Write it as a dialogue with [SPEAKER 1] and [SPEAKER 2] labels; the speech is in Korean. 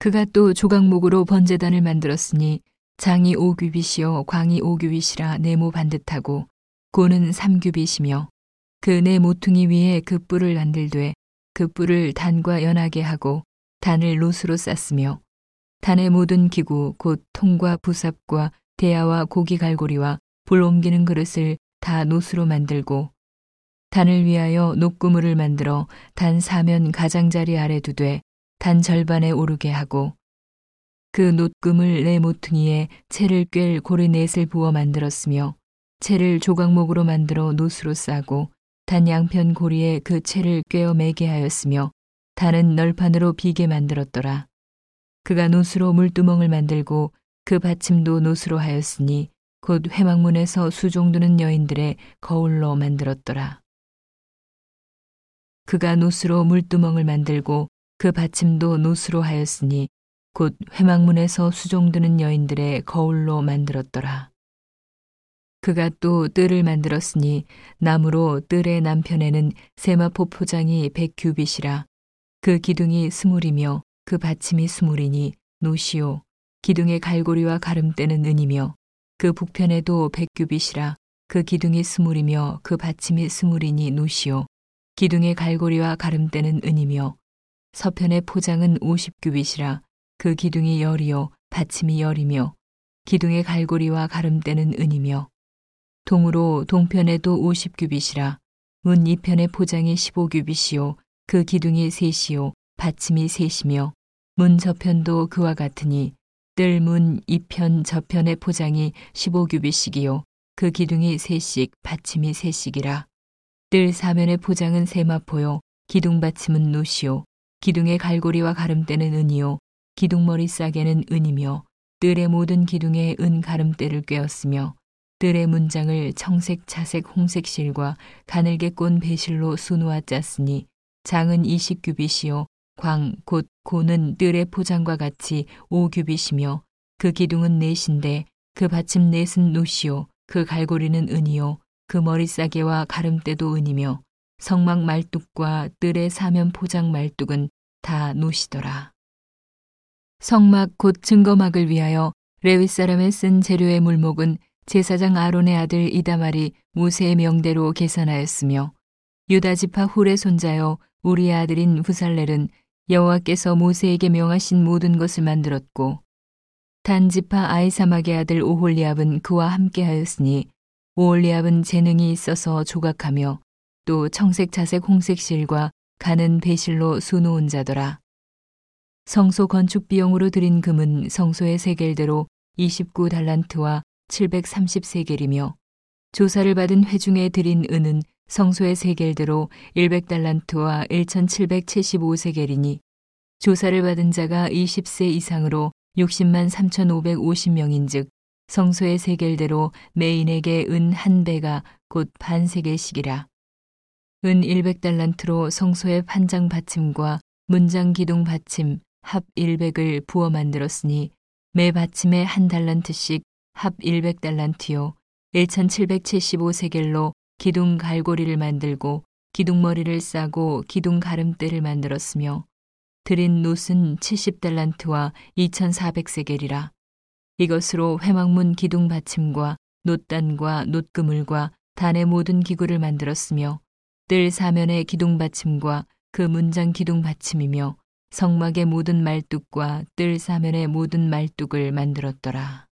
[SPEAKER 1] 그가 또 조각목으로 번제단을 만들었으니 장이 오규빗이요 광이 오규빗이라 네모 반듯하고 고는 삼규빗이며 그 네 모퉁이 위에 그 뿔을 만들되 그 뿔을 단과 연하게 하고 단을 롯으로 쌌으며 단의 모든 기구 곧 통과 부삽과 대야와 고기 갈고리와 불 옮기는 그릇을 다 놋으로 만들고 단을 위하여 녹구물을 만들어 단 사면 가장자리 아래 두되 단 절반에 오르게 하고 그 놋금을 내 모퉁이에 채를 꿰 고리 넷을 부어 만들었으며 채를 조각목으로 만들어 놋으로 싸고 단 양편 고리에 그 채를 꿰어 매게 하였으며 단은 널판으로 비게 만들었더라. 그가 놋으로 물두멍을 만들고 그 받침도 놋으로 하였으니 곧 회막문에서 수종두는 여인들의 거울로 만들었더라. 그가 놋으로 물두멍을 만들고 그 받침도 놋으로 하였으니 곧 회막문에서 수종드는 여인들의 거울로 만들었더라. 그가 또 뜰을 만들었으니 나무로 뜰의 남편에는 세마포 포장이 백 규빗이라 그 기둥이 스물이며 그 받침이 스물이니 노시오 기둥의 갈고리와 가름대는 은이며 그 북편에도 백 규빗이라 그 기둥이 스물이며 그 받침이 스물이니 노시오 기둥의 갈고리와 가름대는 은이며 서편의 포장은 오십 규빗이라 그 기둥이 열이요 받침이 열이며 기둥의 갈고리와 가름대는 은이며 동으로 동편에도 50규빗이라 문 이편의 포장이 15규빗이요 그 기둥이 셋이요 받침이 셋이며 문 저편도 그와 같으니 뜰 문 이편 저편의 포장이 15규빗씩이요 그 기둥이 셋씩 받침이 셋씩이라. 뜰 사면의 포장은 세마포요 기둥 받침은 노시요 기둥의 갈고리와 가름대는 은이요 기둥머리 싸개는 은이며 뜰의 모든 기둥에 은 가름대를 꿰었으며 뜰의 문장을 청색, 차색, 홍색 실과 가늘게 꼰 배실로 수놓아 짰으니 장은 20규빗이요 광, 곧, 고는 뜰의 포장과 같이 5규빗이며 그 기둥은 넷인데 그 받침 넷은 노시요 그 갈고리는 은이요 그 머리싸개와 가름대도 은이며 성막 말뚝과 뜰의 사면 포장 말뚝은 다 노시더라. 성막 곧 증거막을 위하여 레위 사람의 쓴 재료의 물목은 제사장 아론의 아들 이다말이 모세의 명대로 계산하였으며 유다 지파 훌의 손자여 우리의 아들인 후살렐은 여호와께서 모세에게 명하신 모든 것을 만들었고 단 지파 아이사막의 아들 오홀리압은 그와 함께하였으니 오홀리압은 재능이 있어서 조각하며 또 청색 자색 홍색 실과 가는 배실로 수놓은 자더라. 성소 건축 비용으로 들인 금은 성소의 세겔대로 29달란트와 730세겔이며 조사를 받은 회중에 들인 은은 성소의 세겔대로 100달란트와 1775세겔이니 조사를 받은 자가 20세 이상으로 60만 3,550명인즉 성소의 세겔대로 메인에게 은 한 배가 곧 반세겔씩이라. 은 100달란트로 성소의 판장 받침과 문장 기둥 받침 합 100을 부어 만들었으니 매 받침에 한 달란트씩 합 100달란트요. 1775세겔로 기둥 갈고리를 만들고 기둥머리를 싸고 기둥 가름대를 만들었으며 드린 놋은 70달란트와 2400세겔이라. 이것으로 회막문 기둥 받침과 놋단과 놋그물과 단의 모든 기구를 만들었으며 뜰 사면의 기둥 받침과 그 문장 기둥 받침이며 성막의 모든 말뚝과 뜰 사면의 모든 말뚝을 만들었더라.